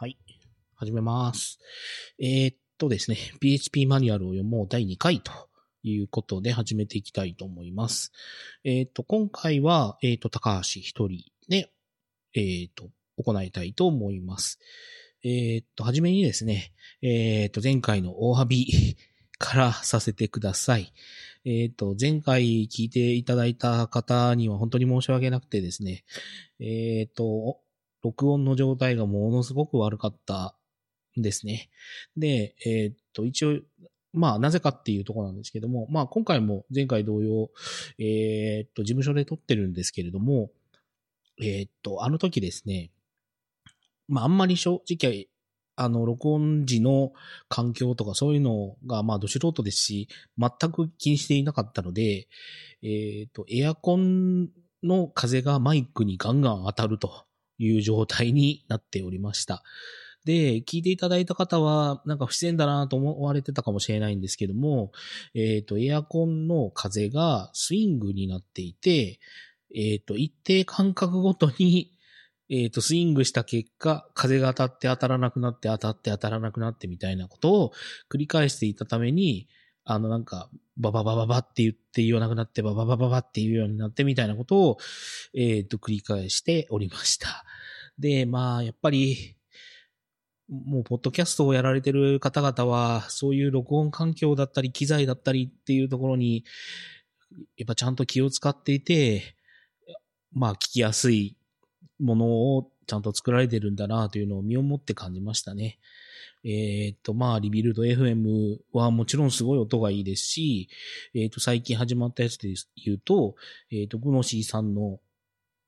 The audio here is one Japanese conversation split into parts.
はい。始めます。えーっとですね、PHP マニュアルを読もう第2回ということで始めていきたいと思います。えーっと、今回は、えーっと、高橋一人で、えっと、行いたいと思います。えっと、はじめにですね、えっと、前回の大ハビからさせてください。えっと、前回聞いていただいた方には本当に申し訳なくてですね、えーっと、録音の状態がものすごく悪かったんですね。で、えーっと、一応、まあ、なぜかっていうところなんですけども、まあ、今回も前回同様、えーっと、事務所で撮ってるんですけれども、えーっと、あの時ですね、まあ、あんまり正直、あの、録音時の環境とかそういうのが、まあ、ど素人ですし、全く気にしていなかったので、えっ、と、エアコンの風がマイクにガンガン当たるという状態になっておりました。で、聞いていただいた方は、なんか不自然だなと思われてたかもしれないんですけども、えっ、と、エアコンの風がスイングになっていて、えっ、と、一定間隔ごとに、えっ、と、スイングした結果、風が当たって当たらなくなって当たって当たらなくなってみたいなことを繰り返していたために、あのなんか、バババババって言って言わなくなって、バババババって言うようになってみたいなことを、えっ、と、繰り返しておりました。で、まあ、やっぱり、もう、ポッドキャストをやられてる方々は、そういう録音環境だったり、機材だったりっていうところに、やっぱちゃんと気を使っていて、まあ、聞きやすいものをちゃんと作られてるんだなというのを身をもって感じましたね。えっ、と、まあ、 Rebuild FM はもちろんすごい音がいいですし、えっ、と、最近始まったやつで言うと、えっ、と、 Gunosy さんの、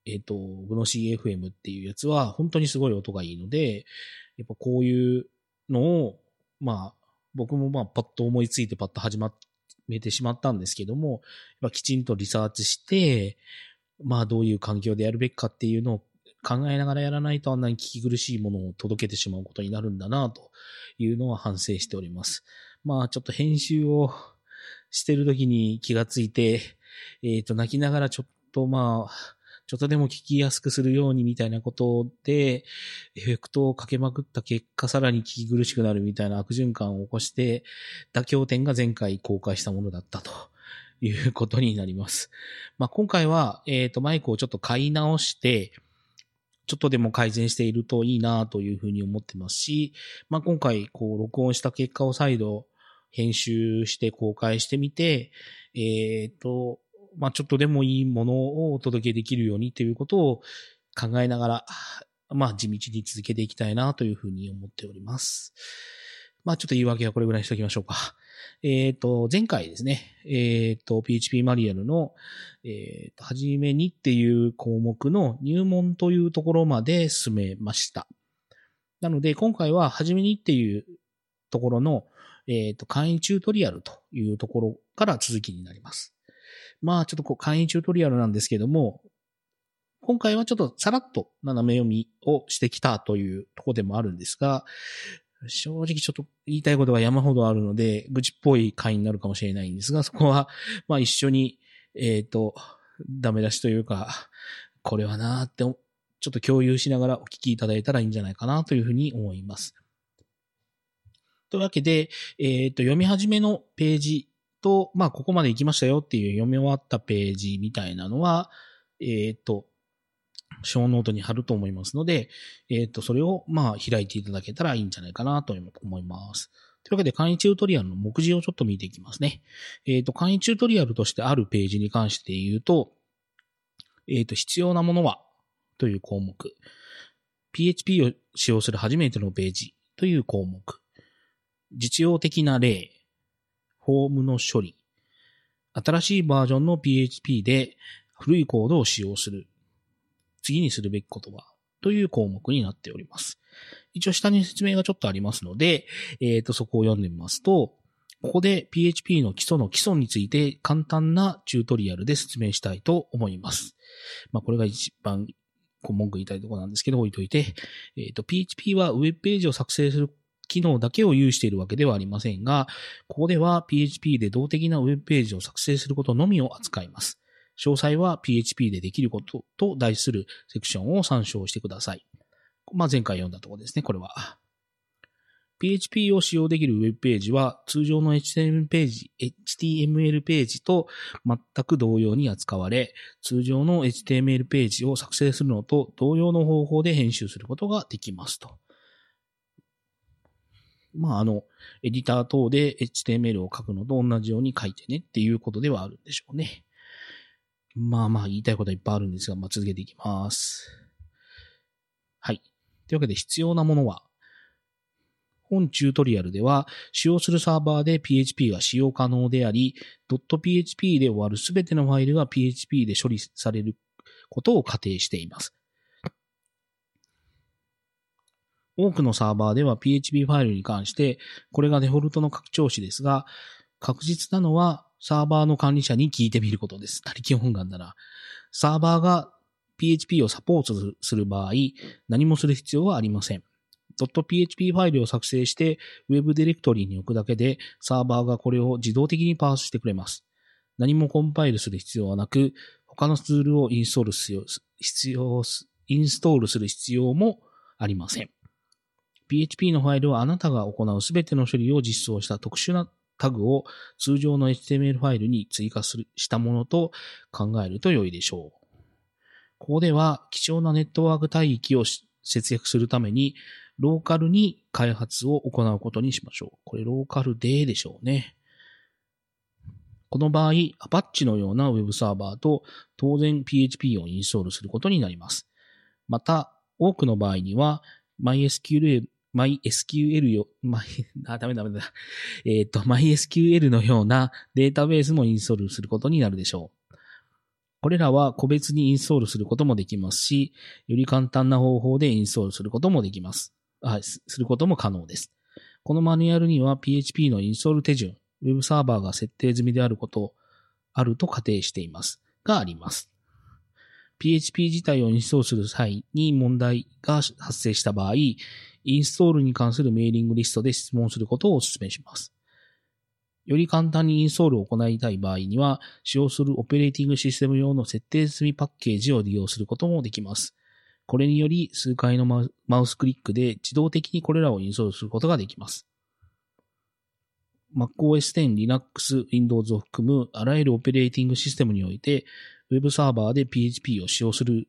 えっ、と、 Gunosy FM っていうやつは本当にすごい音がいいので、やっぱこういうのを、まあ、僕もまあ、パッと思いついてパッと始めてしまったんですけども、やっぱきちんとリサーチして、まあ、どういう環境でやるべきかっていうのを考えながらやらないとあんなに聞き苦しいものを届けてしまうことになるんだなというのは反省しております。まあちょっと編集をしてる時に気がついて、えっ、と泣きながらちょっとまあ、ちょっとでも聞きやすくするようにみたいなことで、エフェクトをかけまくった結果さらに聞き苦しくなるみたいな悪循環を起こして、妥協点が前回公開したものだったと。いうことになります。まあ、今回は、えっ、と、マイクをちょっと買い直して、ちょっとでも改善しているといいなというふうに思ってますし、まあ、今回、こう、録音した結果を再度編集して公開してみて、えっ、と、まあ、ちょっとでもいいものをお届けできるようにということを考えながら、まあ、地道に続けていきたいなというふうに思っております。まあ、ちょっと言い訳はこれぐらいにしておきましょうか。えっ、と、前回ですね、えっ、と、PHP マニュアルの、えっ、と、はじめにっていう項目の入門というところまで進めました。なので、今回ははじめにっていうところの、えっ、と、簡易チュートリアルというところから続きになります。まあ、ちょっとこう、簡易チュートリアルなんですけども、今回はちょっとさらっと斜め読みをしてきたというとこでもあるんですが、正直ちょっと言いたいことが山ほどあるので、愚痴っぽい回になるかもしれないんですが、そこは、まあ一緒に、えっ、と、ダメ出しというか、これはなーって、ちょっと共有しながらお聞きいただいたらいいんじゃないかなというふうに思います。というわけで、えっ、と、読み始めのページと、まあここまで行きましたよっていう読み終わったページみたいなのは、えっ、と、ショーノートに貼ると思いますので、えっ、と、それを、まあ、開いていただけたらいいんじゃないかなと思います。というわけで、簡易チュートリアルの目次をちょっと見ていきますね。えっ、と、簡易チュートリアルとしてあるページに関して言うと、えっ、と、必要なものはという項目。PHP を使用する初めてのページという項目。実用的な例。フォームの処理。新しいバージョンの PHP で古いコードを使用する。次にするべきことはという項目になっております。一応下に説明がちょっとありますので、えっ、と、そこを読んでみますと、ここで PHP の基礎の基礎について簡単なチュートリアルで説明したいと思います。まあ、これが一番こう文句言いたいところなんですけど、置いといて、えっ、と、PHP はウェブページを作成する機能だけを有しているわけではありませんが、ここでは PHP で動的なウェブページを作成することのみを扱います。詳細は PHP でできることと題するセクションを参照してください。まあ、前回読んだところですね、これは。PHP を使用できるウェブページは通常の HTML ページ、HTML ページと全く同様に扱われ、通常の HTML ページを作成するのと同様の方法で編集することができますと。まあ、あの、エディター等で HTML を書くのと同じように書いてねっていうことではあるんでしょうね。まあまあ言いたいことはいっぱいあるんですが、まあ続けていきます。はい。というわけで必要なものは、本チュートリアルでは、使用するサーバーで PHP が使用可能であり、.php で終わるすべてのファイルが PHP で処理されることを仮定しています。多くのサーバーでは PHP ファイルに関して、これがデフォルトの拡張子ですが、確実なのはサーバーの管理者に聞いてみることです。他力本願なら。サーバーが PHP をサポートする場合、何もする必要はありません。.php ファイルを作成して Web ディレクトリに置くだけでサーバーがこれを自動的にパースしてくれます。何もコンパイルする必要はなく、他のツールをインストールする必要、インストールする必要もありません。PHP のファイルはあなたが行うすべての処理を実装した特殊なタグを通常の HTML ファイルに追加するしたものと考えると良いでしょう。ここでは貴重なネットワーク帯域を節約するためにローカルに開発を行うことにしましょう。これローカルででしょうね。この場合、Apache のような Web サーバーと当然 PHP をインストールすることになります。また、多くの場合には MySQL, MySQL よ、ま、あ、ダメダメだ。えっ、ー、と、MySQL のようなデータベースもインストールすることになるでしょう。これらは個別にインストールすることもできますし、より簡単な方法でインストールすることもできます。あすることも可能です。このマニュアルには PHP のインストール手順、Web サーバーが設定済みであること、あると仮定しています。があります。PHP 自体をインストールする際に問題が発生した場合、インストールに関するメーリングリストで質問することをお勧めします。より簡単にインストールを行いたい場合には、使用するオペレーティングシステム用の設定済みパッケージを利用することもできます。これにより、数回のマウスクリックで自動的にこれらをインストールすることができます。MacOS X、Linux、Windows を含むあらゆるオペレーティングシステムにおいて、Web サーバーで PHP を使用する、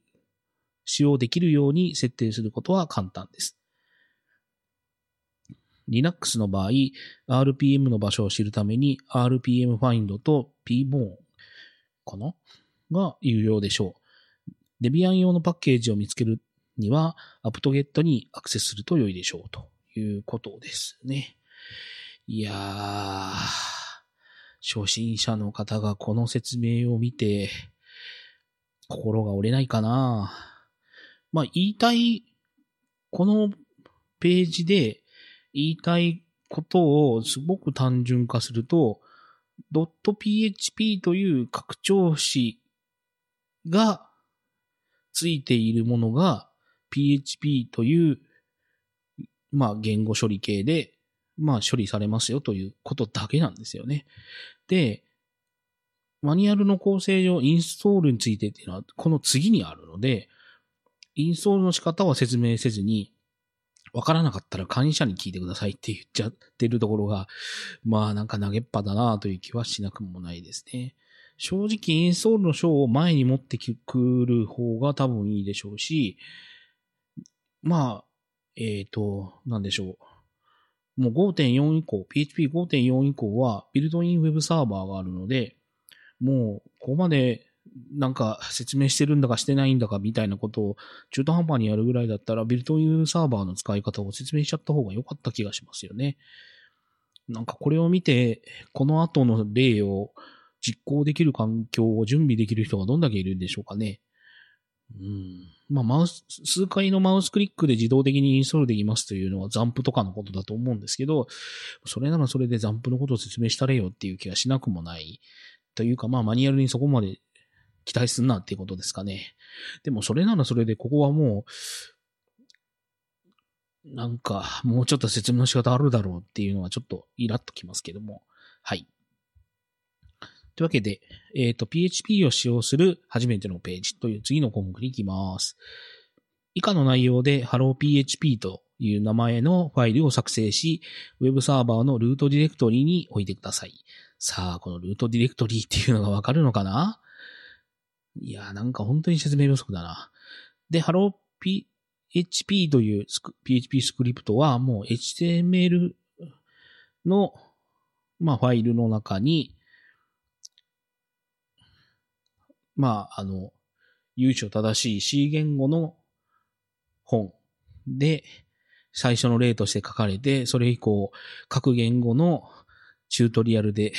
使用できるように設定することは簡単です。Linux の場合、RPM の場所を知るために RPM Find と pbone かな？が有用でしょう。Debian 用のパッケージを見つけるには apt-get にアクセスすると良いでしょうということですね。いやー、初心者の方がこの説明を見て、心が折れないかな。まあ、言いたい、このページで言いたいことをすごく単純化すると、.php という拡張子がついているものが PHP という、まあ、言語処理系で、まあ、処理されますよということだけなんですよね。で、マニュアルの構成上、インストールについてっていうのは、この次にあるので、インストールの仕方は説明せずに、わからなかったら会員者に聞いてくださいって言っちゃってるところが、まあなんか投げっぱだなという気はしなくもないですね。正直インストールの章を前に持ってくる方が多分いいでしょうし、まあ、えっ、ー、と、なんでしょう。もう5.4以降、PHP5.4 以降はビルドインウェブサーバーがあるので、もう、ここまでなんか説明してるんだかしてないんだかみたいなことを中途半端にやるぐらいだったらビルトインサーバーの使い方を説明しちゃった方が良かった気がしますよね。なんかこれを見て、この後の例を実行できる環境を準備できる人がどんだけいるんでしょうかね。うん。まあ、マウス、数回のマウスクリックで自動的にインストールできますというのはザンプとかのことだと思うんですけど、それならそれでザンプのことを説明したれよっていう気がしなくもないというか、まあマニュアルにそこまで期待すんなっていうことですかね。でもそれならそれでここはもう、なんか、もうちょっと説明の仕方あるだろうっていうのはちょっとイラッときますけども。はい。というわけで、えっ、ー、と、PHP を使用する初めてのページという次の項目に行きます。以下の内容で HelloPHP という名前のファイルを作成し、ウェブサーバーのルートディレクトリに置いてください。さあ、このルートディレクトリっていうのがわかるのかな？いや、なんか本当に説明不足だな。で、HelloPHP という PHP スクリプトはもう HTML の、まあ、ファイルの中に、まあ、あの、由緒正しい C 言語の本で、最初の例として書かれて、それ以降、各言語のチュートリアルで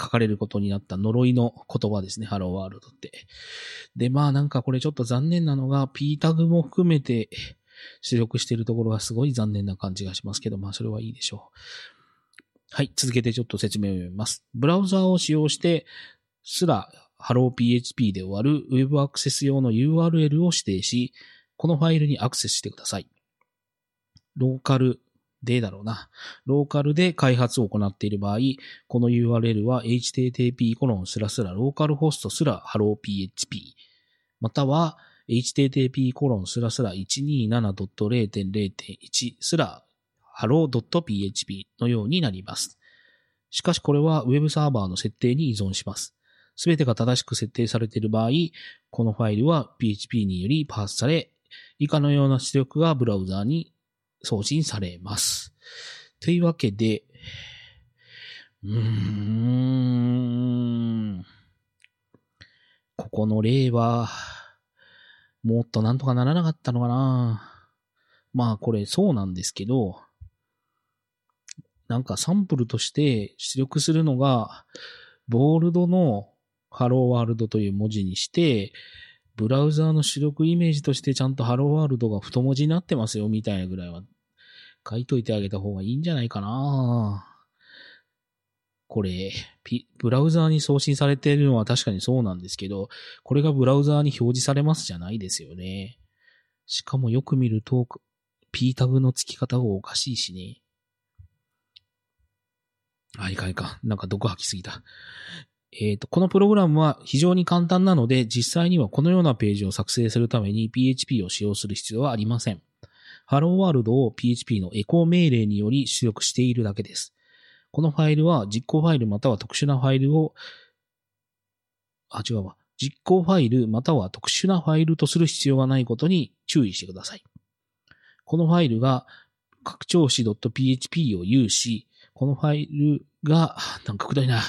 書かれることになった呪いの言葉ですね、ハローワールドって。で、まあなんかこれちょっと残念なのが、P タグも含めて出力しているところがすごい残念な感じがしますけど、まあそれはいいでしょう。はい、続けてちょっと説明を読みます。ブラウザーを使用して、すら HelloPHP で終わる Web アクセス用の URL を指定し、このファイルにアクセスしてください。ローカルでだろうな。ローカルで開発を行っている場合、この URL は http コロンスラスラローカルホストすら HelloPHP、または http コロンスラスラ127.0.0.1すら hello.php のようになります。しかしこれは Web サーバーの設定に依存します。すべてが正しく設定されている場合、このファイルは PHP によりパースされ、以下のような出力がブラウザーに送信されます。というわけで、うーん。ここの例は、もっとなんとかならなかったのかなまあこれそうなんですけど、なんかサンプルとして出力するのが、ボールドのハローワールドという文字にして、ブラウザーの出力イメージとしてちゃんとハローワールドが太文字になってますよみたいなぐらいは書いといてあげた方がいいんじゃないかなこれ、ブラウザーに送信されているのは確かにそうなんですけど、これがブラウザーに表示されますじゃないですよね。しかもよく見ると、P タグの付き方がおかしいしね。あ、いかいか。なんか毒吐きすぎた。えっ、ー、と、このプログラムは非常に簡単なので、実際にはこのようなページを作成するために PHP を使用する必要はありません。ハローワールドを PHP のエコー命令により出力しているだけです。このファイルは実行ファイルまたは特殊なファイルを、あ、違うわ。実行ファイルまたは特殊なファイルとする必要がないことに注意してください。このファイルが拡張子 .php を有し、このファイルが、なんかくどいな。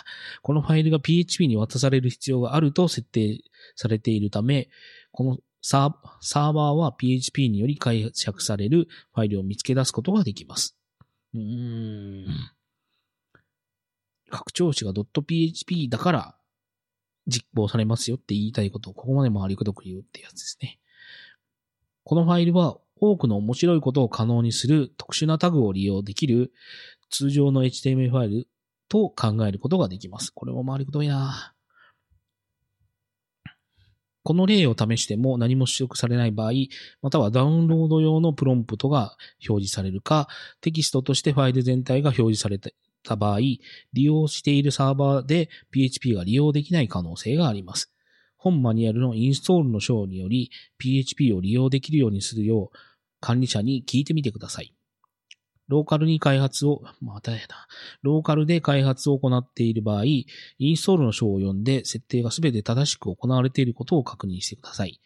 このファイルが PHP に渡される必要があると設定されているため、このサーサーバーは PHP により解釈されるファイルを見つけ出すことができます。うーん。拡張子が .php だから実行されますよって言いたいことをここまで回りくどく言うってやつですね。このファイルは多くの面白いことを可能にする特殊なタグを利用できる通常の HTML ファイルと考えることができます。これも回りくどいなこの例を試しても何も出力されない場合、またはダウンロード用のプロンプトが表示されるか、テキストとしてファイル全体が表示された場合、利用しているサーバーで PHP が利用できない可能性があります。本マニュアルのインストールの章により PHP を利用できるようにするよう管理者に聞いてみてください。ローカルに開発を、またやな。ローカルで開発を行っている場合、インストールの章を読んで設定がすべて正しく行われていることを確認してください。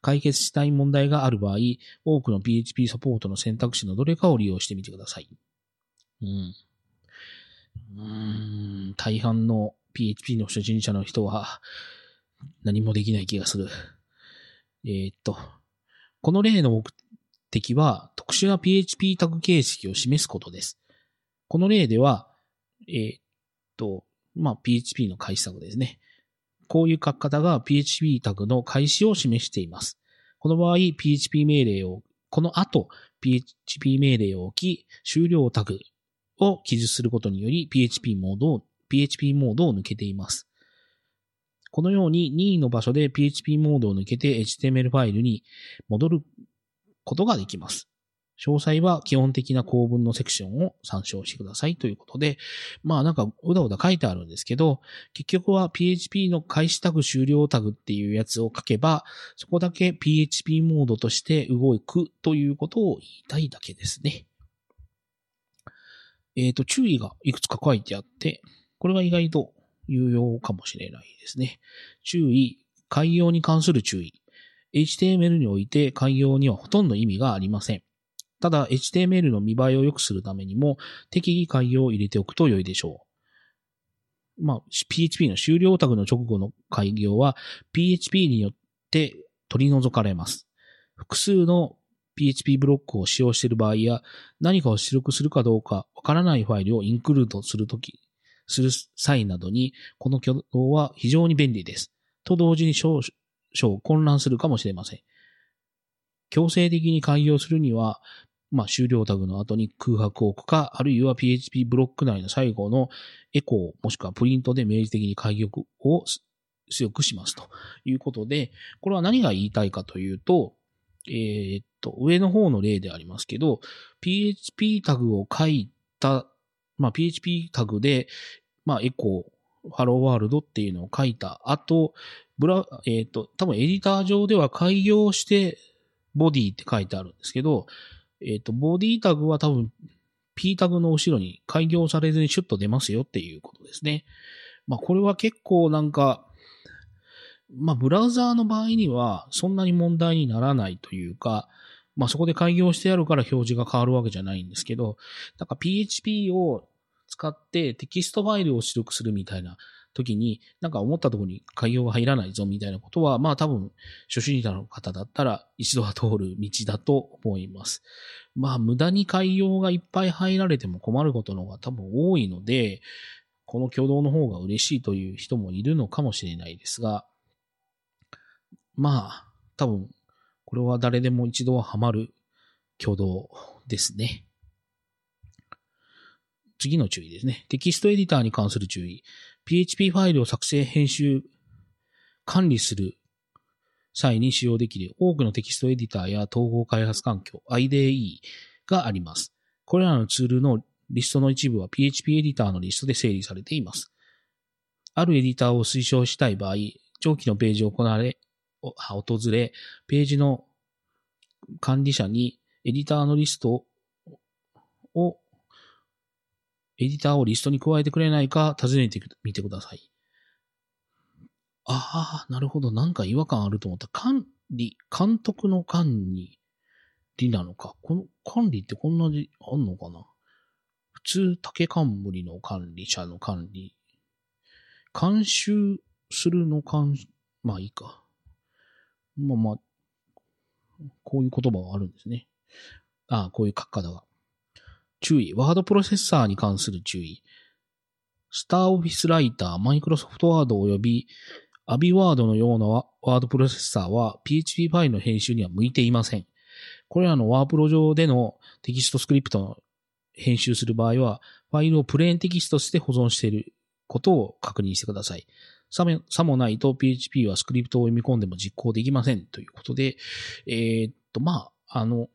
解決したい問題がある場合、多くの PHP サポートの選択肢のどれかを利用してみてください。うん。うーん、大半の PHP の初心者の人は何もできない気がする。えー、っと、この例の目敵は特殊な PHP タグ形式を示すことです。この例では、えー、っと、まあ、PHP の開始タグですね。こういう書き方が PHP タグの開始を示しています。この場合、PHP 命令を、この後、PHP 命令を置き、終了タグを記述することにより PHP モードを、PHP モードを抜けています。このように任意の場所で PHP モードを抜けて HTML ファイルに戻ることができます。詳細は基本的な構文のセクションを参照してくださいということで、まあなんかうだうだ書いてあるんですけど、結局は PHP の開始タグ終了タグっていうやつを書けば、そこだけ PHP モードとして動くということを言いたいだけですね。えっ、ー、と、注意がいくつか書いてあって、これが意外と有用かもしれないですね。注意、開業に関する注意。HTML において開業にはほとんど意味がありません。ただ、HTML の見栄えを良くするためにも、適宜開業を入れておくと良いでしょう。まあ、PHP の終了タグの直後の開業は、PHP によって取り除かれます。複数の PHP ブロックを使用している場合や、何かを出力するかどうかわからないファイルをインクルードするとき、する際などに、この挙動は非常に便利です。と同時に少々混乱するかもしれません。強制的に開業するには、まあ、終了タグの後に空白を置くか、あるいは PHP ブロック内の最後のエコー、もしくはプリントで明示的に開業を強くしますということで、これは何が言いたいかというと、えー、っと、上の方の例でありますけど、PHP タグを書いた、まあ、PHP タグで、まあ、エコー、ハローワールドっていうのを書いた後、ブラ、えっ、と、多分エディター上では開業してボディって書いてあるんですけど、えっ、と、ボディタグは多分 P タグの後ろに開業されずにシュッと出ますよっていうことですね。まあ、これは結構なんか、まあ、ブラウザーの場合にはそんなに問題にならないというか、まあ、そこで開業してあるから表示が変わるわけじゃないんですけど、なんか PHP を使ってテキストファイルを出力するみたいな時に、なんか思ったところに開業が入らないぞみたいなことは、まあ多分、初心者の方だったら一度は通る道だと思います。まあ無駄に開業がいっぱい入られても困ることの方が多分多いので、この挙動の方が嬉しいという人もいるのかもしれないですが、まあ、多分、これは誰でも一度はハマる挙動ですね。次の注意ですね。テキストエディターに関する注意。PHP ファイルを作成、編集、管理する際に使用できる多くのテキストエディターや統合開発環境 IDE があります。これらのツールのリストの一部は PHP エディターのリストで整理されています。あるエディターを推奨したい場合、長期のページを行われ、訪れ、ページの管理者にエディターのリストを、エディターをリストに加えてくれないか尋ねてみてください。ああ、なるほど。なんか違和感あると思った。管理、監督の管理、理なのか。この管理ってこんなにあんのかな？普通、竹冠の管理者の管理。監修するの監、まあいいか。まあまあ、こういう言葉があるんですね。ああ、こういう書き方が。注意。ワードプロセッサーに関する注意。スターオフィスライター、マイクロソフトワード及びアビワードのようなワードプロセッサーは PHP ファイルの編集には向いていません。これらのワープロ上でのテキストスクリプトの編集する場合は、ファイルをプレーンテキストとして保存していることを確認してください。さもさもないと PHP はスクリプトを読み込んでも実行できませんということで、えー、っと、まあ、あの、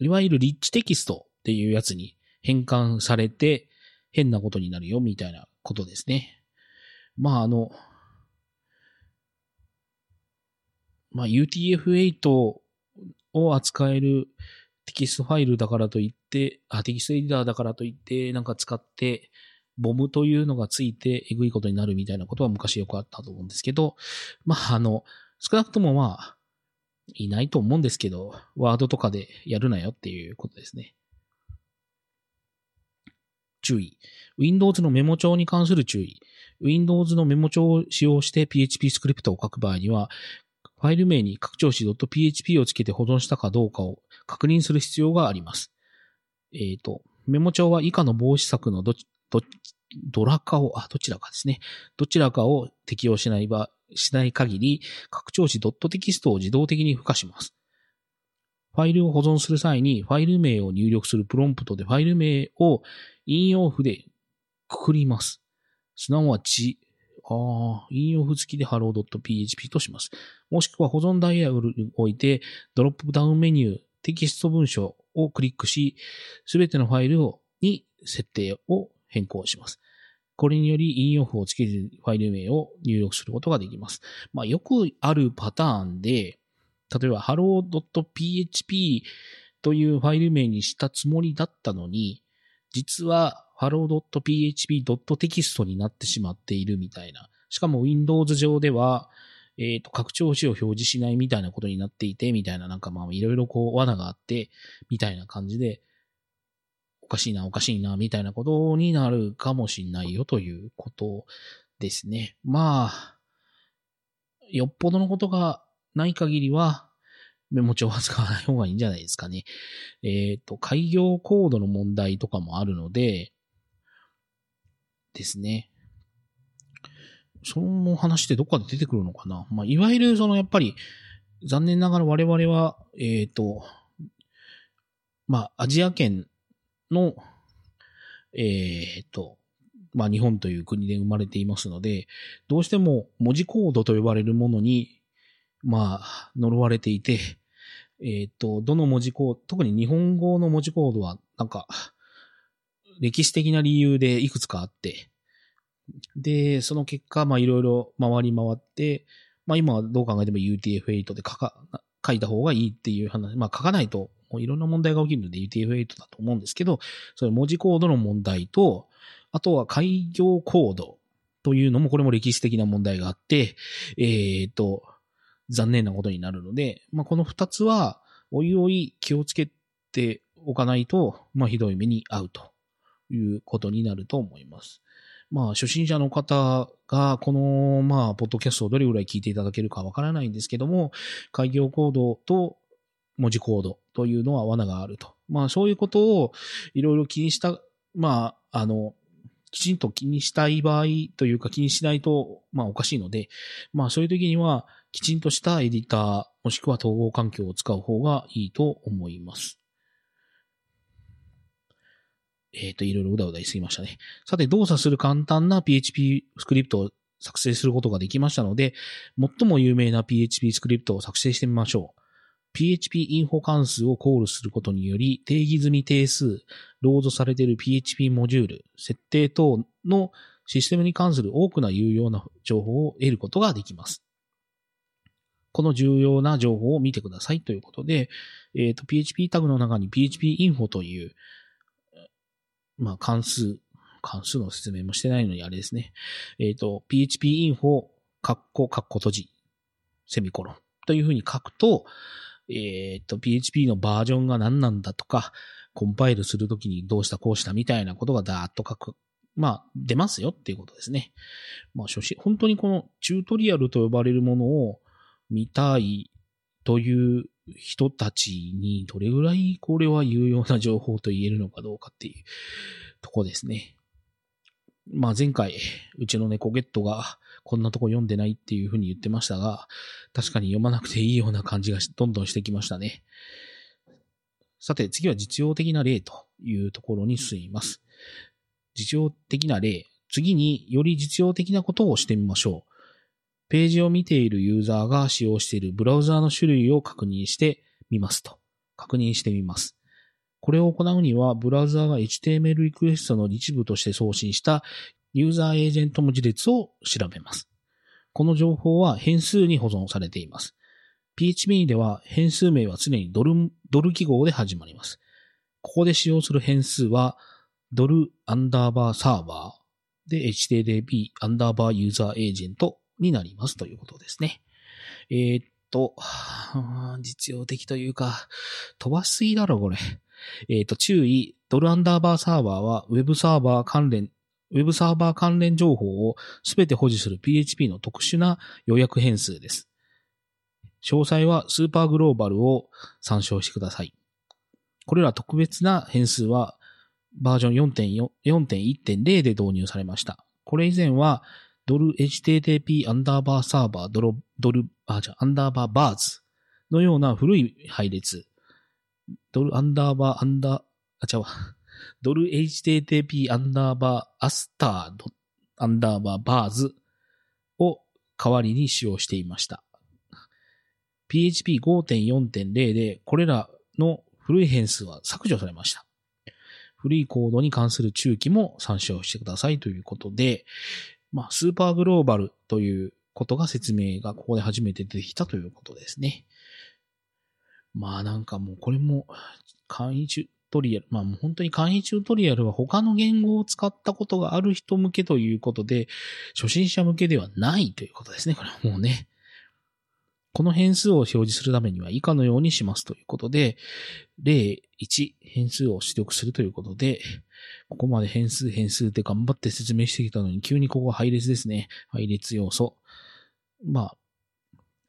いわゆるリッチテキストっていうやつに変換されて変なことになるよみたいなことですね。まあ、あの、まあ、UTF-8 を扱えるテキストファイルだからといって、あ、テキストエディターだからといって、なんか使って、 BOM というのがついてえぐいことになるみたいなことは昔よくあったと思うんですけど、まあ、あの、少なくともまあ、いないと思うんですけど、ワードとかでやるなよっていうことですね。注意。Windows のメモ帳に関する注意。Windows のメモ帳を使用して PHP スクリプトを書く場合には、ファイル名に拡張子 .php をつけて保存したかどうかを確認する必要があります。えっ、ー、と、メモ帳は以下の防止策のど、ど、どらかを、あ、どちらかですね。どちらかを適用しない場、しない限り、拡張子 .text を自動的に付加します。ファイルを保存する際に、ファイル名を入力するプロンプトでファイル名を引用符でくくります。すなわち、ああ、引用符付きで hello.php とします。もしくは保存ダイアログにおいて、ドロップダウンメニュー、テキスト文章をクリックし、すべてのファイルをに設定を変更します。これにより、引用符をつけるファイル名を入力することができます。まあ、よくあるパターンで、例えば hello.php というファイル名にしたつもりだったのに、実は hello.php.text になってしまっているみたいな。しかも Windows 上では、えっ、ー、と、拡張子を表示しないみたいなことになっていて、みたいな、なんかまあ、いろいろこう、罠があって、みたいな感じで、おかしいな、おかしいな、みたいなことになるかもしんないよということですね。まあ、よっぽどのことがない限りは、メモ帳は使わない方がいいんじゃないですかね。えっ、ー、と、開業コードの問題とかもあるので、ですね。その話ってどっかで出てくるのかな？まあ、いわゆるそのやっぱり、残念ながら我々は、えっ、ー、と、まあ、アジア圏の、えっ、ー、と、まあ、日本という国で生まれていますので、どうしても文字コードと呼ばれるものに、まあ、呪われていて、えっ、ー、と、どの文字コード、特に日本語の文字コードは、なんか、歴史的な理由でいくつかあって、で、その結果、まあいろいろ回り回って、まあ今はどう考えても UTF-8 で書か、書いた方がいいっていう話、まあ書かないともういろんな問題が起きるので UTF-8 だと思うんですけど、それ文字コードの問題と、あとは開業コードというのもこれも歴史的な問題があって、えっ、ー、と、残念なことになるので、まあこの二つはおいおい気をつけておかないと、まあひどい目に遭うということになると思います。まあ、初心者の方が、この、まあ、ポッドキャストをどれぐらい聞いていただけるかわからないんですけども、開業コードと文字コードというのは罠があると。まあ、そういうことをいろいろ気にした、まあ、あの、きちんと気にしたい場合というか気にしないと、まあ、おかしいので、まあ、そういう時には、きちんとしたエディター、もしくは統合環境を使う方がいいと思います。えっ、ー、と、いろいろうだうだ言いすぎましたね。さて、動作する簡単な PHP スクリプトを作成することができましたので、最も有名な PHP スクリプトを作成してみましょう。PHP インフォ関数をコールすることにより、定義済み定数、ロードされている PHP モジュール、設定等のシステムに関する多くな有用な情報を得ることができます。この重要な情報を見てくださいということで、えっ、ー、と、PHP タグの中に PHP インフォという、まあ、関数、関数の説明もしてないのにあれですね。えっ、ー、と、php info、カッコ、カッコ閉じ、セミコロンというふうに書くと、えっ、ー、と、PHP のバージョンが何なんだとか、コンパイルするときにどうしたこうしたみたいなことがダーッと書く。まあ、出ますよっていうことですね。まあ、初心、本当にこのチュートリアルと呼ばれるものを見たいという人たちにどれぐらいこれは有用な情報と言えるのかどうかっていうとこですね。まあ前回、うちの猫ゲットがこんなとこ読んでないっていうふうに言ってましたが、確かに読まなくていいような感じがどんどんしてきましたね。さて次は実用的な例というところに進みます。実用的な例。次により実用的なことをしてみましょう。ページを見ているユーザーが使用しているブラウザーの種類を確認してみますと。確認してみます。これを行うには、ブラウザーが HTML リクエストの一部として送信したユーザーエージェント文字列を調べます。この情報は変数に保存されています。PHP では変数名は常にドル、ドル記号で始まります。ここで使用する変数は、ドルアンダーバーサーバーで HTTP アンダーバーユーザーエージェントになりますということですね。えー、っと、実用的というか、飛ばしすぎだろ、これ。えー、っと、注意、ドルアンダーバーサーバーは、ウェブサーバー関連、ウェブサーバー関連情報をすべて保持する PHP の特殊な予約変数です。詳細はスーパーグローバルを参照してください。これら特別な変数はバージョン4.1.0で導入されました。これ以前はドル HTTP アンダーバーサーバードロ、ドル、あ、じゃアンダーバーバーズのような古い配列、ドルアンダーバーアンダー、あ、ちゃうわ。ドル HTTP アンダーバーアスタードアンダーバー VARS を代わりに使用していました。PHP5.4.0 でこれらの古い変数は削除されました。古いコードに関する注記も参照してくださいということで、まあ、スーパーグローバルということが説明がここで初めて出てきたということですね。まあなんかもうこれも簡易チュートリアル、まあもう本当に簡易チュートリアルは他の言語を使ったことがある人向けということで、初心者向けではないということですね。これはもうね。この変数を表示するためには以下のようにしますということで、例1変数を出力するということで、ここまで変数変数って頑張って説明してきたのに急にここが配列ですね。配列要素。まあ、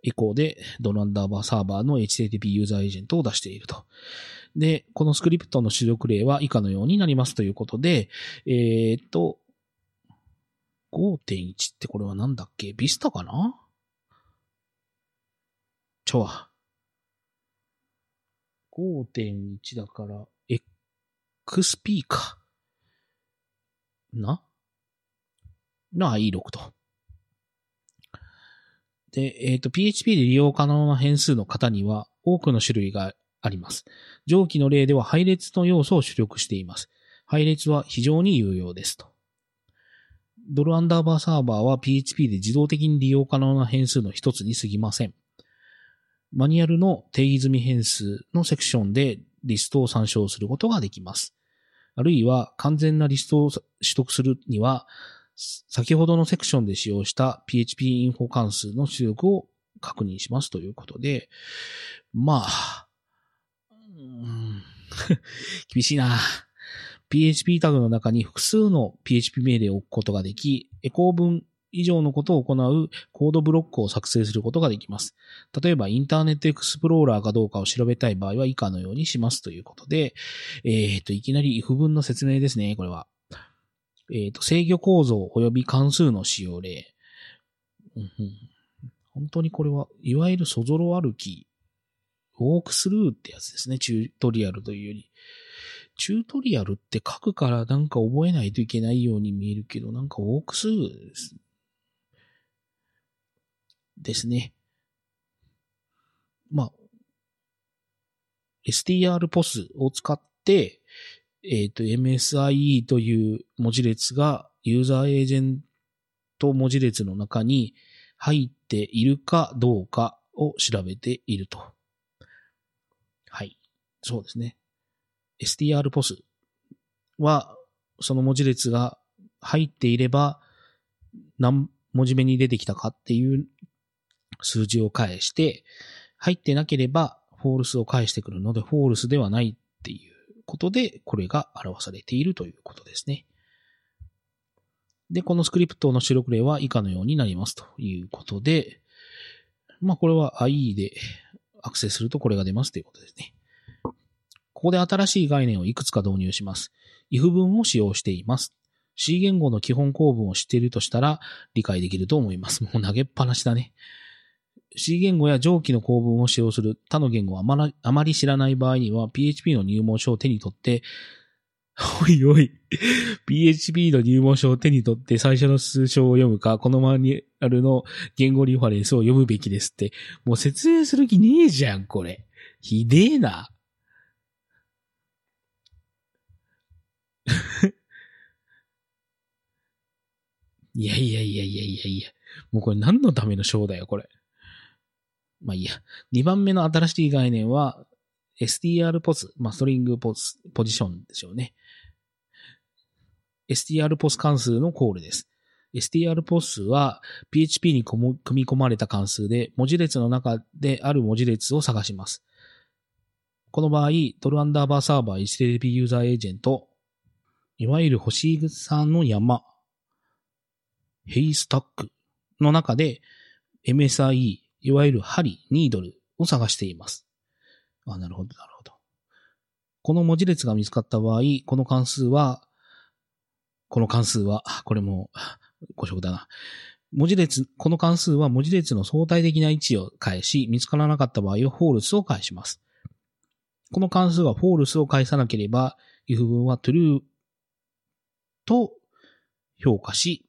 エコーでドルアンダーバーサーバーの HTTP ユーザーエージェントを出していると。で、このスクリプトの出力例は以下のようになりますということで、えー、っと、5.1ってこれはなんだっけ？ビスタかな？ちょわ。5.1だから、XP か。な？の i6 と。で、えっ、ー、と、PHP で利用可能な変数の型には多くの種類があります。上記の例では配列の要素を出力しています。配列は非常に有用ですと。ドルアンダーバーサーバーは PHP で自動的に利用可能な変数の一つに過ぎません。マニュアルの定義済み変数のセクションでリストを参照することができます。あるいは完全なリストを取得するには、先ほどのセクションで使用した PHP インフォ関数の出力を確認しますということで、まあ、厳しいな。PHP タグの中に複数の PHP 命令を置くことができ、エコー文以上のことを行うコードブロックを作成することができます。例えば、インターネットエクスプローラーかどうかを調べたい場合は以下のようにしますということで、えっ、ー、と、いきなり if 文の説明ですね、これは。えっ、ー、と、制御構造及び関数の使用例。本当にこれは、いわゆるそぞろ歩き、ウォークスルーってやつですね、チュートリアルというより。チュートリアルって書くからなんか覚えないといけないように見えるけど、なんかウォークスルーです。ですね。まあ、strpos を使って、えっ、ー、と、MSIE という文字列がユーザーエージェント文字列の中に入っているかどうかを調べていると。はい。そうですね。strpos は、その文字列が入っていれば、何文字目に出てきたかっていう数字を返して、入ってなければ、 false を返してくるので、 false ではないっていうことで、これが表されているということですね。で、このスクリプトの出力例は以下のようになりますということで、まあこれは IE でアクセスするとこれが出ますということですね。ここで新しい概念をいくつか導入します。if 文を使用しています。C 言語の基本構文を知っているとしたら理解できると思います。もう投げっぱなしだね。C 言語や上記の構文を使用する他の言語をあまり知らない場合には PHP の入門書を手に取って、おいおい、PHP の入門書を手に取って最初の数章を読むか、このマニュアルの言語リファレンスを読むべきですって。もう説明する気ねえじゃん、これ。ひでえな。いやいやいやいやいやいや。もうこれ何のための章だよ、これ。まあいいや。2番目の新しい概念は、str ポス、ま、ストリングポス、ポジションでしょうね。str ポス関数のコールです。str ポスは PHP に組み込まれた関数で、文字列の中である文字列を探します。この場合、トルアンダーバーサーバー HTTP ユーザーエージェント、いわゆる星草の山、ヘイスタックの中で MSIE、いわゆる針、ニードルを探しています。あ、なるほど、なるほど。この文字列が見つかった場合、この関数は、この関数は、これも、誤植だな。文字列、この関数は文字列の相対的な位置を返し、見つからなかった場合は false を返します。この関数は false を返さなければ、if 文は true と評価し、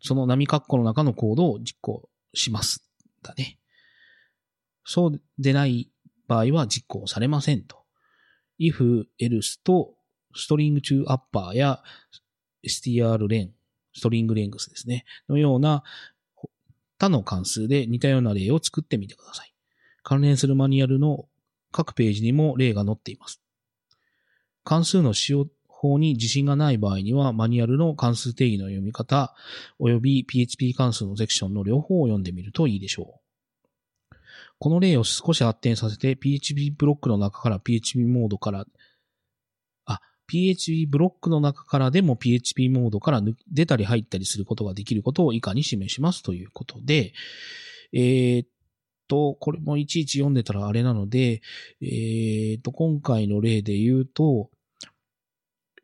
その波括弧の中のコードを実行します。だね。そうでない場合は実行されませんと。if, else と string to upper や str l e n ストリングレングスですね。のような他の関数で似たような例を作ってみてください。関連するマニュアルの各ページにも例が載っています。関数の使用法に自信がない場合には、マニュアルの関数定義の読み方、及び PHP 関数のセクションの両方を読んでみるといいでしょう。この例を少し発展させて PHP ブロックの中から PHP モードからあ PHP ブロックの中からでも PHP モードから出たり入ったりすることができることを以下に示しますということで、えー、っと、これもいちいち読んでたらあれなので、えー、っと、今回の例で言うと、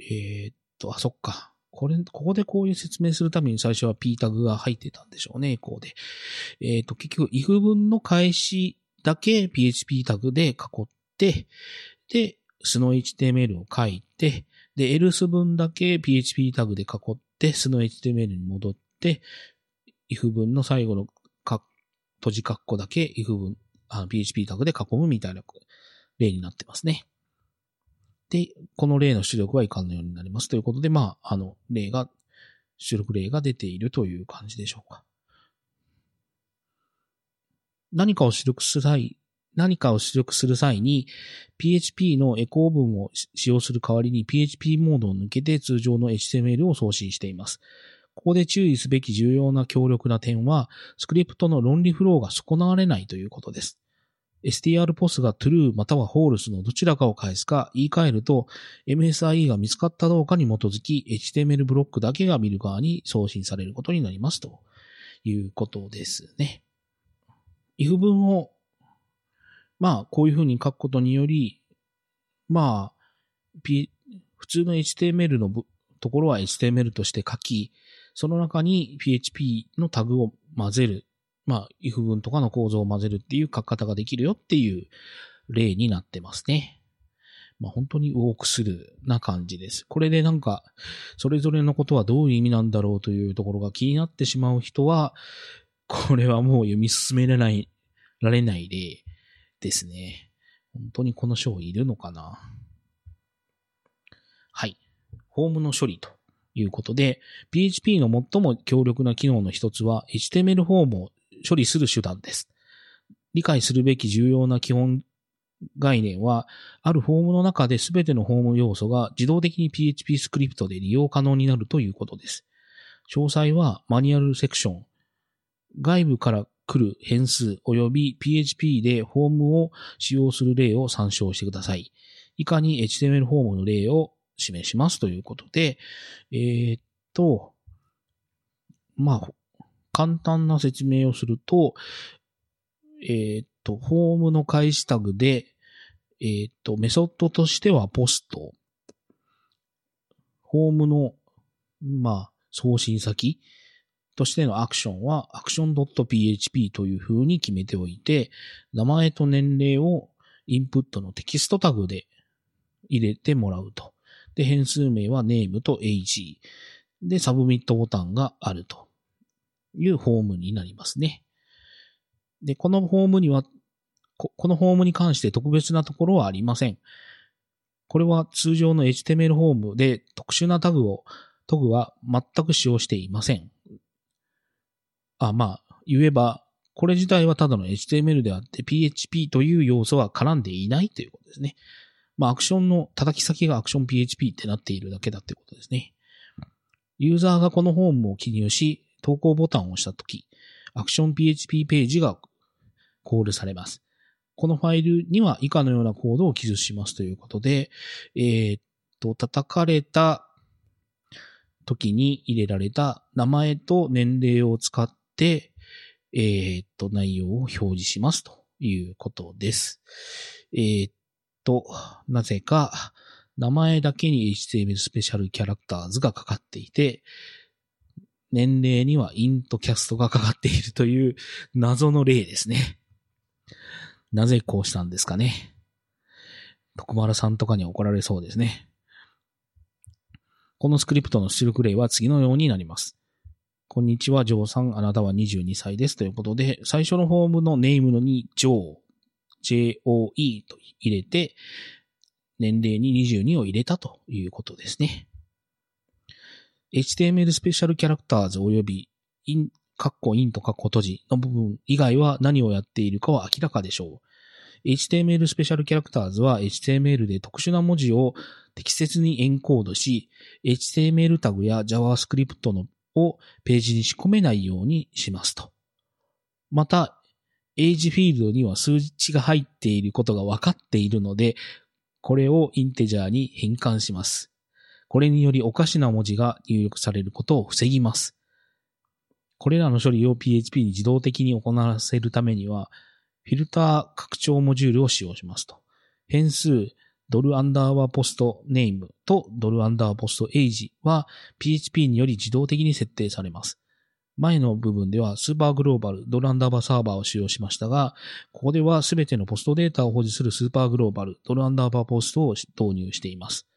えー、っと、あ、そっか。これ、ここでこういう説明するために最初は P タグが入ってたんでしょうね、こうで。えっと、結局、if 文の返しだけ PHP タグで囲って、で、素の HTML を書いて、で、else 文だけ PHP タグで囲って、素の HTML に戻って、if 文の最後のか閉じ括弧だけ if 文、PHP タグで囲むみたいな例になってますね。で、この例の出力は以下のようになりますということで、まあ、あの、例が、出力例が出ているという感じでしょうか。何かを出力する際、何かを出力する際に PHP のエコー文を使用する代わりに PHP モードを抜けて通常の HTML を送信しています。ここで注意すべき重要な強力な点は、スクリプトの論理フローが損なわれないということです。strPOS が true または false のどちらかを返すか言い換えると MSIE が見つかったどうかに基づき HTML ブロックだけが見る側に送信されることになりますということですね。if 文をまあ、こういうふうに書くことにより、まあ、P、普通の HTML のところは HTML として書き、その中に PHP のタグを混ぜる。まあ、if 文とかの構造を混ぜるっていう書き方ができるよっていう例になってますね。まあ、本当にウォークスルーな感じです。これでなんか、それぞれのことはどういう意味なんだろうというところが気になってしまう人は、これはもう読み進められない、られない例ですね。本当にこの章いるのかな？はい。フォームの処理ということで、PHP の最も強力な機能の一つは HTML フォームを処理する手段です。理解するべき重要な基本概念は、あるフォームの中で全てのフォーム要素が自動的に PHP スクリプトで利用可能になるということです。詳細はマニュアルセクション、外部から来る変数及び PHP でフォームを使用する例を参照してください。以下に HTML フォームの例を示しますということで、えー、っと、まあ、簡単な説明をすると、えー、っと、フォームの開始タグで、えー、っと、メソッドとしてはポスト、フォームの、まあ、送信先、としてのアクションは action.php という風に決めておいて、名前と年齢をインプットのテキストタグで入れてもらうと。で、変数名は name と ag。で、サブミットボタンがあるというフォームになりますね。で、このフォームには、このフォームに関して特別なところはありません。これは通常の HTML フォームで特殊なタグを、トグは全く使用していません。あ、まあ、言えば、これ自体はただの HTML であって PHP という要素は絡んでいないということですね。まあ、アクションの叩き先がアクション PHP ってなっているだけだってことですね。ユーザーがこのフォームを記入し、投稿ボタンを押したとき、アクション PHP ページがコールされます。このファイルには以下のようなコードを記述しますということで、えー、っと、叩かれた時に入れられた名前と年齢を使って、えー、っと、内容を表示しますということです。えー、っと、なぜか、名前だけに HTML スペシャルキャラクターズがかかっていて、年齢にはイントキャストがかかっているという謎の例ですね。なぜこうしたんですかね。徳丸さんとかに怒られそうですね。このスクリプトの出力例は次のようになります。こんにちは、ジョーさん。あなたは22歳です。ということで、最初のフォームのネームのに、ジョー。JOE と入れて、年齢に22を入れたということですね。HTML スペシャルキャラクターズ及び in、カッコインとカッコ閉じの部分以外は何をやっているかは明らかでしょう。HTML スペシャルキャラクターズは HTML で特殊な文字を適切にエンコードし、HTML タグや JavaScript のをページに仕込めないようにしますと。また、エイジフィールドには数値が入っていることが分かっているので、これをインテジャーに変換します。これによりおかしな文字が入力されることを防ぎます。これらの処理を PHP に自動的に行わせるためには、フィルター拡張モジュールを使用しますと。変数、ドルアンダーバーポストネームとドルアンダーポストエイジは PHP により自動的に設定されます。前の部分ではスーパーグローバル、ドルアンダーバーサーバーを使用しましたが、ここではすべてのポストデータを保持するスーパーグローバル、ドルアンダーバーポストを導入しています。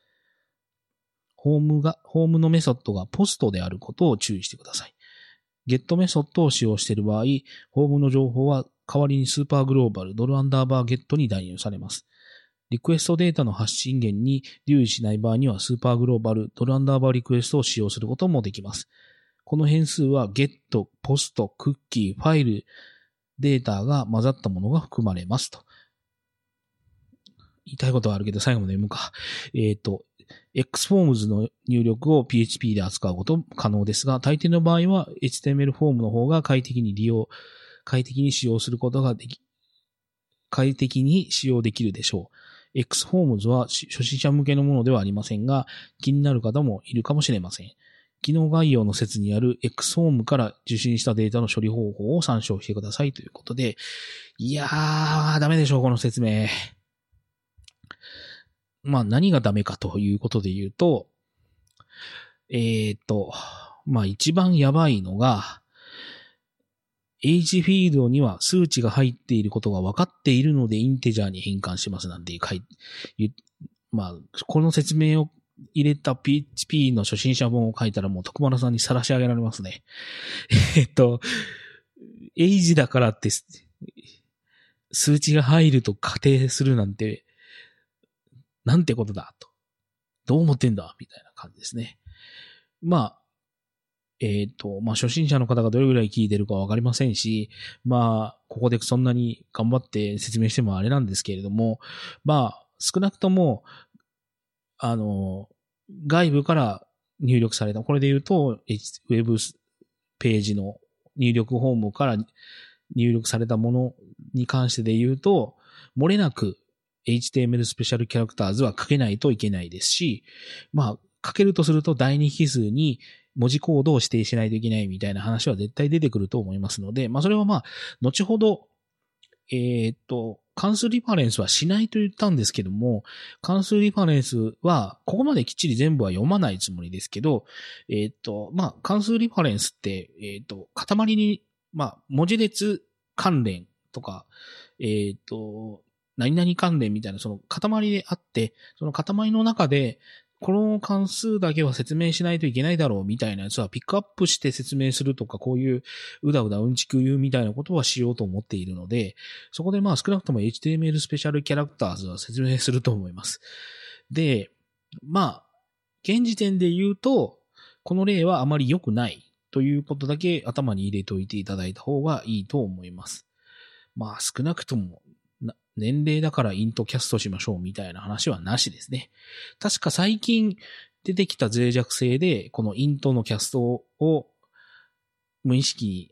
ホームが、ホームのメソッドがポストであることを注意してください。ゲットメソッドを使用している場合、ホームの情報は代わりにスーパーグローバル、ドルアンダーバーゲットに代入されます。リクエストデータの発信源に留意しない場合にはスーパーグローバル、ドルアンダーバーリクエストを使用することもできます。この変数は get、post、クッキー、ファイル、データが混ざったものが含まれますと。言いたいことはあるけど最後まで読むか。えっ、ー、と、Xforms の入力を PHP で扱うこと可能ですが、大抵の場合は HTML フォームの方が快適に利用、快適に使用することができ、快適に使用できるでしょう。Xforms は初心者向けのものではありませんが、気になる方もいるかもしれません。機能概要の説にある X ホームから受信したデータの処理方法を参照してくださいということで、いやー、ダメでしょう、この説明。まあ何がダメかということで言うと、えー、と、まあ一番やばいのが、H フィールドには数値が入っていることが分かっているのでインテジャーに変換しますなんて書いまあ、この説明を入れた PHP の初心者本を書いたらもう徳丸さんに晒し上げられますね。えっと、エイジだからって、数値が入ると仮定するなんて、なんてことだと。どう思ってんだみたいな感じですね。まあ、えっ、ー、と、まあ、初心者の方がどれぐらい聞いてるかわかりませんし、まあ、ここでそんなに頑張って説明してもあれなんですけれども、まあ、少なくとも、あの、外部から入力された。これで言うと、ウェブページの入力フォームから入力されたものに関してで言うと、漏れなく HTML スペシャルキャラクターズは書けないといけないですし、まあ、書けるとすると第二引数に文字コードを指定しないといけないみたいな話は絶対出てくると思いますので、まあそれはまあ、後ほど、え、っと、関数リファレンスはしないと言ったんですけども、関数リファレンスは、ここまできっちり全部は読まないつもりですけど、えっ、と、まあ、関数リファレンスって、えっ、と、塊に、まあ、文字列関連とか、えっ、と、何々関連みたいな、その塊であって、その塊の中で、この関数だけは説明しないといけないだろうみたいなやつはピックアップして説明するとか、こういううだうだうんちく言うみたいなことはしようと思っているので、そこでまあ少なくとも HTML スペシャルキャラクターズは説明すると思います。で、まあ、現時点で言うと、この例はあまり良くないということだけ頭に入れておいていただいた方がいいと思います。まあ少なくとも年齢だからイントキャストしましょうみたいな話はなしですね。確か最近出てきた脆弱性で、このイントのキャストを無意識に、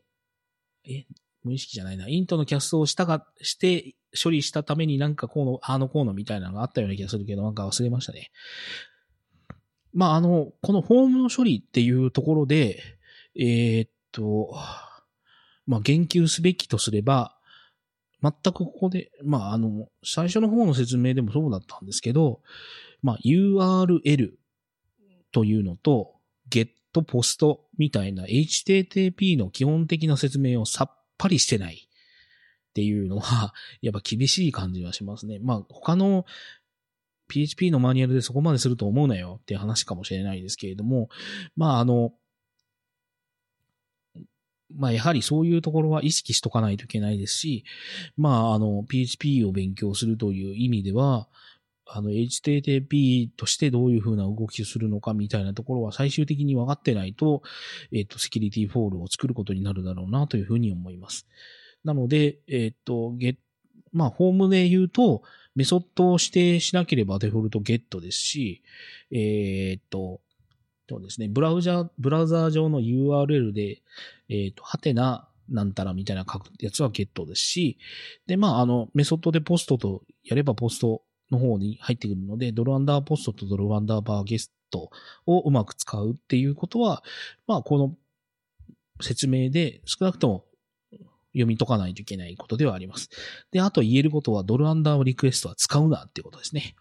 え、無意識じゃないな、イントのキャストをしたが、して処理したためになんかこうの、あのこうのみたいなのがあったような気がするけど、なんか忘れましたね。まあ、あの、このフォームの処理っていうところで、えー、っと、まあ、言及すべきとすれば、全くここで、まあ、あの、最初の方の説明でもそうだったんですけど、まあ、URL というのと、get、post みたいな HTTP の基本的な説明をさっぱりしてないっていうのは、やっぱ厳しい感じはしますね。まあ、他の PHP のマニュアルでそこまですると思うなよっていう話かもしれないですけれども、まあ、あの、まあやはりそういうところは意識しとかないといけないですし、まああの PHP を勉強するという意味では、あの HTTP としてどういうふうな動きをするのかみたいなところは最終的に分かってないと、えっ、と、セキュリティホールを作ることになるだろうなというふうに思います。なので、えっ、と、ゲまあ、フォームで言うと、メソッドを指定しなければデフォルトゲットですし、えっ、と、そうですね、ブラウザ、ブラウザ上の URL で、えっ、と、はてな、なんたらみたいな書くやつはゲットですし、で、まあ、あの、メソッドでポストとやればポストの方に入ってくるので、ドルアンダーポストとドルアンダーバーゲストをうまく使うっていうことは、まあ、この説明で少なくとも読み解かないといけないことではあります。で、あと言えることはドルアンダーをリクエストは使うなっていうことですね。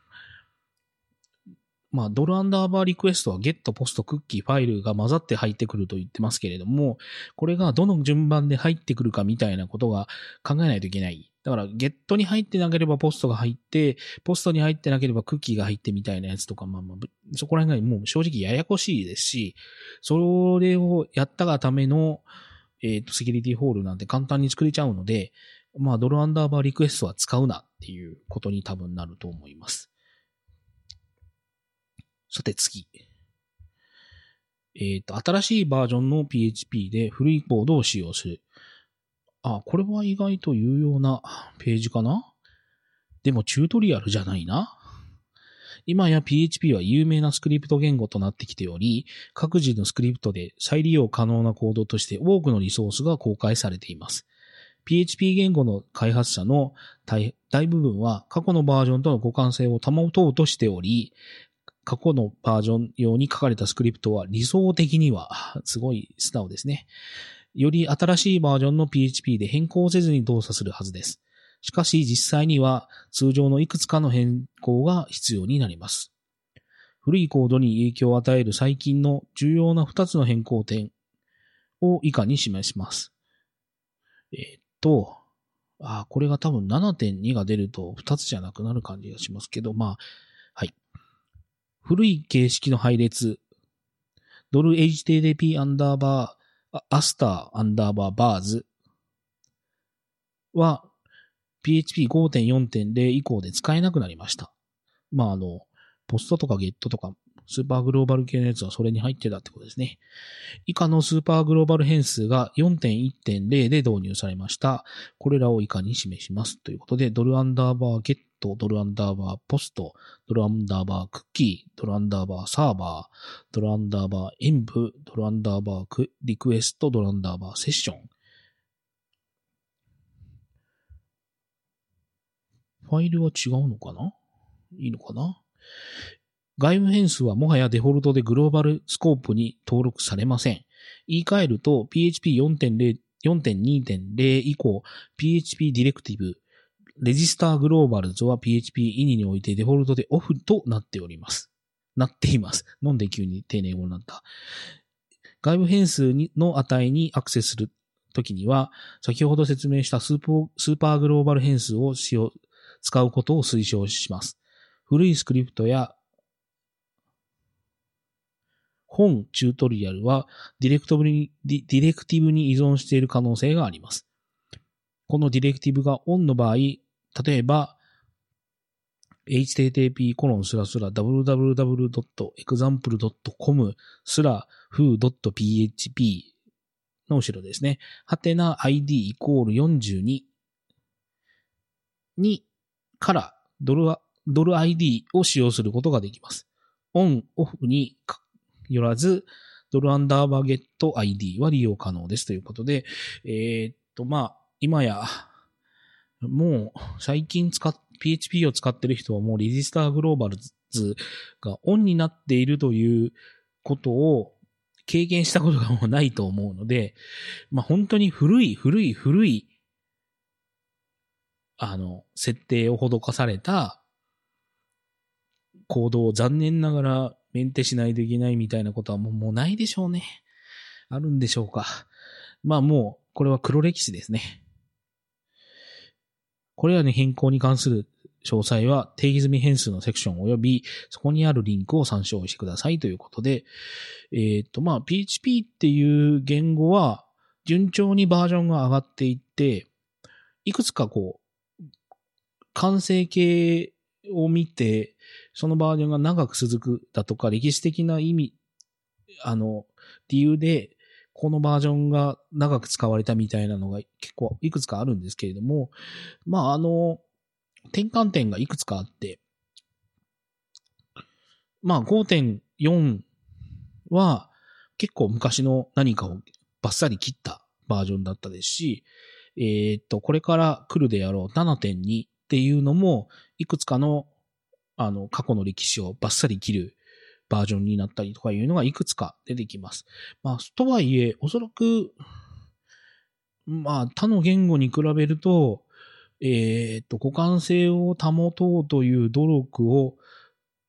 まあ、ドルアンダーバーリクエストはゲット、ポスト、クッキー、ファイルが混ざって入ってくると言ってますけれども、これがどの順番で入ってくるかみたいなことが考えないといけない。だから、ゲットに入ってなければポストが入って、ポストに入ってなければクッキーが入ってみたいなやつとか、まあまあ、そこら辺がもう正直ややこしいですし、それをやったがための、えっ、と、セキュリティホールなんて簡単に作れちゃうので、まあ、ドルアンダーバーリクエストは使うなっていうことに多分なると思います。さて次。えっ、ー、と、新しいバージョンの PHP で古いコードを使用する。あ、これは意外と有用なページかな？でもチュートリアルじゃないな。今や PHP は有名なスクリプト言語となってきており、各自のスクリプトで再利用可能なコードとして多くのリソースが公開されています。PHP 言語の開発者の大部分は過去のバージョンとの互換性を保とうとしており、過去のバージョン用に書かれたスクリプトは理想的には、すごい素直ですね。より新しいバージョンの PHP で変更せずに動作するはずです。しかし実際には通常のいくつかの変更が必要になります。古いコードに影響を与える最近の重要な2つの変更点を以下に示します。え、っと、あ、これが多分7.2が出ると2つじゃなくなる感じがしますけど、まあ、古い形式の配列、ドル HTTP アンダーバー、アスターアンダーバー VARS は PHP5.4.0 以降で使えなくなりました。まあ、あの、 POST とかゲットとかスーパーグローバル系のやつはそれに入ってたってことですね。以下のスーパーグローバル変数が4.1.0で導入されました。これらを以下に示します。ということで、ドルアンダーバーゲット、ドルアンダーバーポスト、ドルアンダーバークッキー、ドルアンダーバーサーバー、ドルアンダーバー演舞、ドルアンダーバークリクエスト、ドルアンダーバーセッション。ファイルは違うのかな？いいのかな？外部変数はもはやデフォルトでグローバルスコープに登録されません。言い換えると PHP 4.0 4.2.0以降、PHP ディレクティブ、レジスターグローバルズは PHP イニにおいてデフォルトでオフとなっております。なっています。なんで急に丁寧語になった。外部変数の値にアクセスするときには、先ほど説明したスーパーグローバル変数を使用、使うことを推奨します。古いスクリプトや本チュートリアルはディレクトブにディレクティブに依存している可能性があります。このディレクティブがオンの場合、例えば、http コロンスラスラ www.example.com スラ foo.php の後ろですね。はてな ID イコール42にからドルドル ID を使用することができます。オン、オフによらず、ドルアンダーバーゲット ID は利用可能ですということで、えー、っと、まあ、今や、もう最近使っ、PHP を使ってる人はもうレジスターグローバルズがオンになっているということを経験したことがもうないと思うので、まあ本当に古い古い古い、あの、設定を施された行動を残念ながらメンテしないといけないみたいなことはもうもうないでしょうね。あるんでしょうか。まあもう、これは黒歴史ですね。これらの変更に関する詳細は定義済み変数のセクション及びそこにあるリンクを参照してくださいということで、えっ、ー、とまあ PHP っていう言語は順調にバージョンが上がっていって、いくつかこう、完成形を見て、そのバージョンが長く続くだとか、歴史的な意味、あの、理由で、このバージョンが長く使われたみたいなのが結構いくつかあるんですけれども、まあ、あの、転換点がいくつかあって、まあ5.4は結構昔の何かをバッサリ切ったバージョンだったですし、えーっと、これから来るであろう7.2っていうのも、いくつかの、あの、過去の歴史をバッサリ切るバージョンになったりとかいうのがいくつか出てきます。まあ、とはいえ、おそらく、まあ、他の言語に比べると、えーっと、互換性を保とうという努力を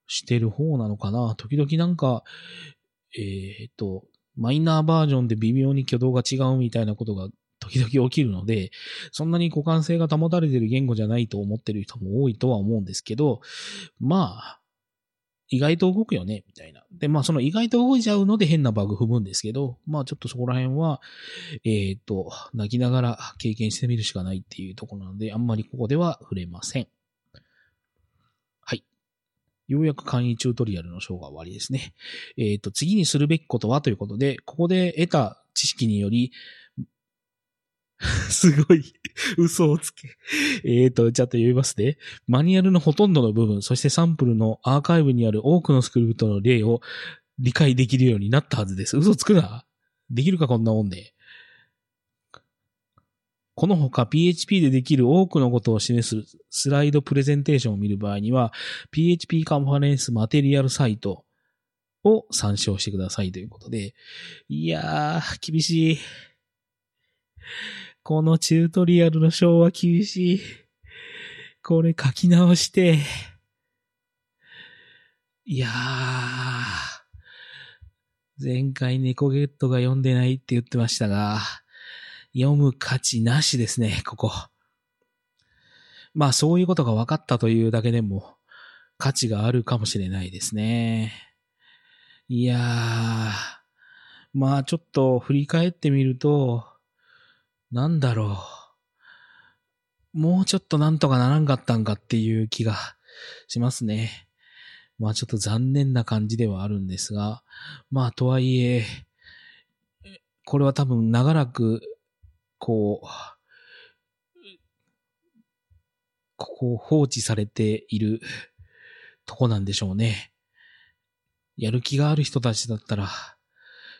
してる方なのかな。時々なんか、えーっと、マイナーバージョンで微妙に挙動が違うみたいなことが時々起きるので、そんなに互換性が保たれてる言語じゃないと思ってる人も多いとは思うんですけど、まあ、意外と動くよね、みたいな。で、まあその意外と動いちゃうので変なバグ踏むんですけど、まあちょっとそこら辺は、えーっと、泣きながら経験してみるしかないっていうところなので、あんまりここでは触れません。はい。ようやく簡易チュートリアルの章が終わりですね。えっ、と、次にするべきことはということで、ここで得た知識により、すごい、嘘をつけ。えっ、と、ちょっと読みますね。マニュアルのほとんどの部分、そしてサンプルのアーカイブにある多くのスクリプトの例を理解できるようになったはずです。嘘つくな。できるかこんなもんで。この他 PHP でできる多くのことを示すスライドプレゼンテーションを見る場合には、PHP カンファレンスマテリアルサイトを参照してくださいということで。いやー、厳しい。このチュートリアルの章は厳しい。これ書き直して。いやー。前回猫ゲットが読んでないって言ってましたが、読む価値なしですね、ここ。まあそういうことが分かったというだけでも価値があるかもしれないですね。いやー、まあちょっと振り返ってみると、なんだろう。もうちょっとなんとかならんかったんかっていう気がしますね。まあちょっと残念な感じではあるんですが、まあとはいえ、これは多分長らく、こう、ここを放置されているとこなんでしょうね。やる気がある人たちだったら、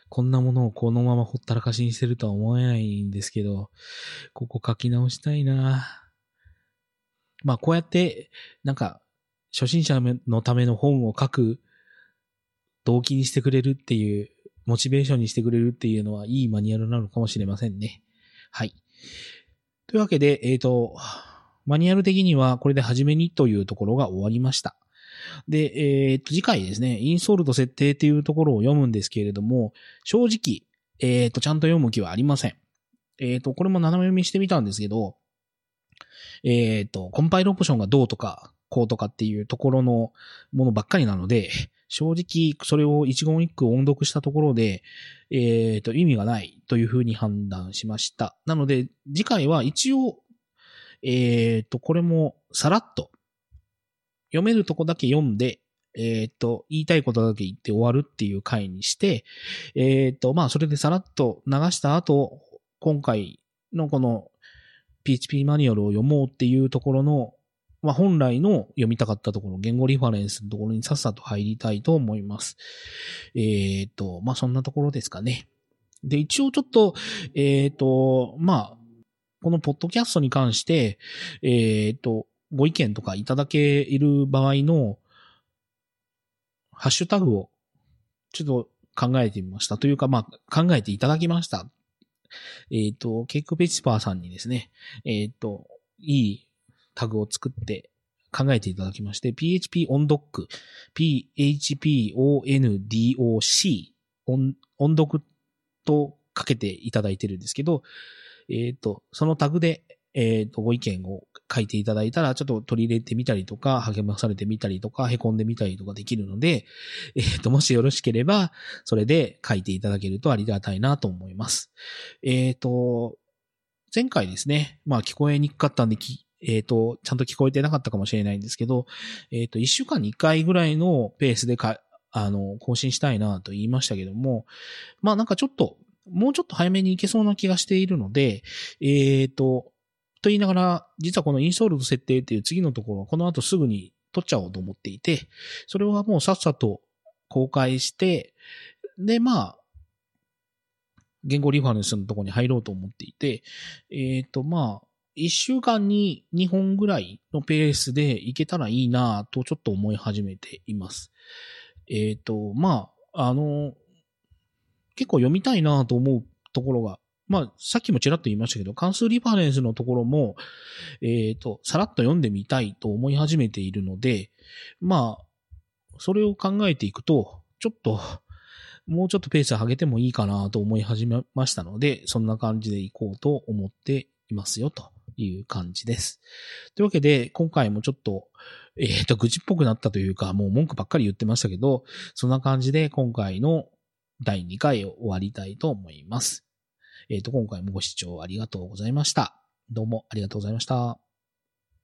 こんなものをこのままほったらかしにしてるとは思えないんですけど、ここ書き直したいなまあこうやって、なんか、初心者のための本を書く動機にしてくれるっていう、モチベーションにしてくれるっていうのはいいマニュアルなのかもしれませんね。はい。というわけで、えっ、と、マニュアル的にはこれで初めにというところが終わりました。で、えっ、と、次回ですね、インストールと設定っていうところを読むんですけれども、正直、えっ、と、ちゃんと読む気はありません。えっ、と、これも斜め読みしてみたんですけど、えっ、と、コンパイルオプションがどうとか、こうとかっていうところのものばっかりなので、正直それを一言一句音読したところで、えっ、と、意味がないというふうに判断しました。なので、次回は一応、えっ、と、これもさらっと、読めるとこだけ読んで、えっ、と、言いたいことだけ言って終わるっていう回にして、えっ、と、まあ、それでさらっと流した後、今回のこの PHP マニュアルを読もうっていうところの、まあ、本来の読みたかったところ、言語リファレンスのところにさっさと入りたいと思います。えっ、と、まあ、そんなところですかね。で、一応ちょっと、えっ、と、まあ、このポッドキャストに関して、えっ、と、ご意見とかいただける場合の、ハッシュタグを、ちょっと考えてみました。というか、まあ、考えていただきました。えっ、と、ケイクペチパーさんにですね、えっ、と、いいタグを作って考えていただきまして、PHP ondoc、PHP ondoc、音音読とかけていただいてるんですけど、えっ、と、そのタグで、えっ、と、ご意見を書いていただいたら、ちょっと取り入れてみたりとか、励まされてみたりとか、凹んでみたりとかできるので、えっ、ー、と、もしよろしければ、それで書いていただけるとありがたいなと思います。えっ、ー、と、前回ですね、まあ聞こえにくかったんでえっ、ー、と、ちゃんと聞こえてなかったかもしれないんですけど、えっ、と、1週間に1回ぐらいのペースでか、あの、更新したいなと言いましたけども、まあなんかちょっと、もうちょっと早めに行けそうな気がしているので、えっ、と、と言いながら、実はこのインストールと設定っていう次のところはこの後すぐに取っちゃおうと思っていて、それはもうさっさと公開して、で、まあ、言語リファレンスのところに入ろうと思っていて、えっ、ー、と、まあ、一週間に2本ぐらいのペースでいけたらいいなとちょっと思い始めています。えっ、ー、と、まあ、あの、結構読みたいなと思うところが、まあ、さっきもちらっと言いましたけど、関数リファレンスのところも、えっ、ー、と、さらっと読んでみたいと思い始めているので、まあ、それを考えていくと、ちょっと、もうちょっとペース上げてもいいかなと思い始めましたので、そんな感じでいこうと思っていますよという感じです。というわけで、今回もちょっと、えっ、ー、と、愚痴っぽくなったというか、もう文句ばっかり言ってましたけど、そんな感じで今回の第2回を終わりたいと思います。えっ、ー、と、今回もご視聴ありがとうございました。どうもありがとうございました。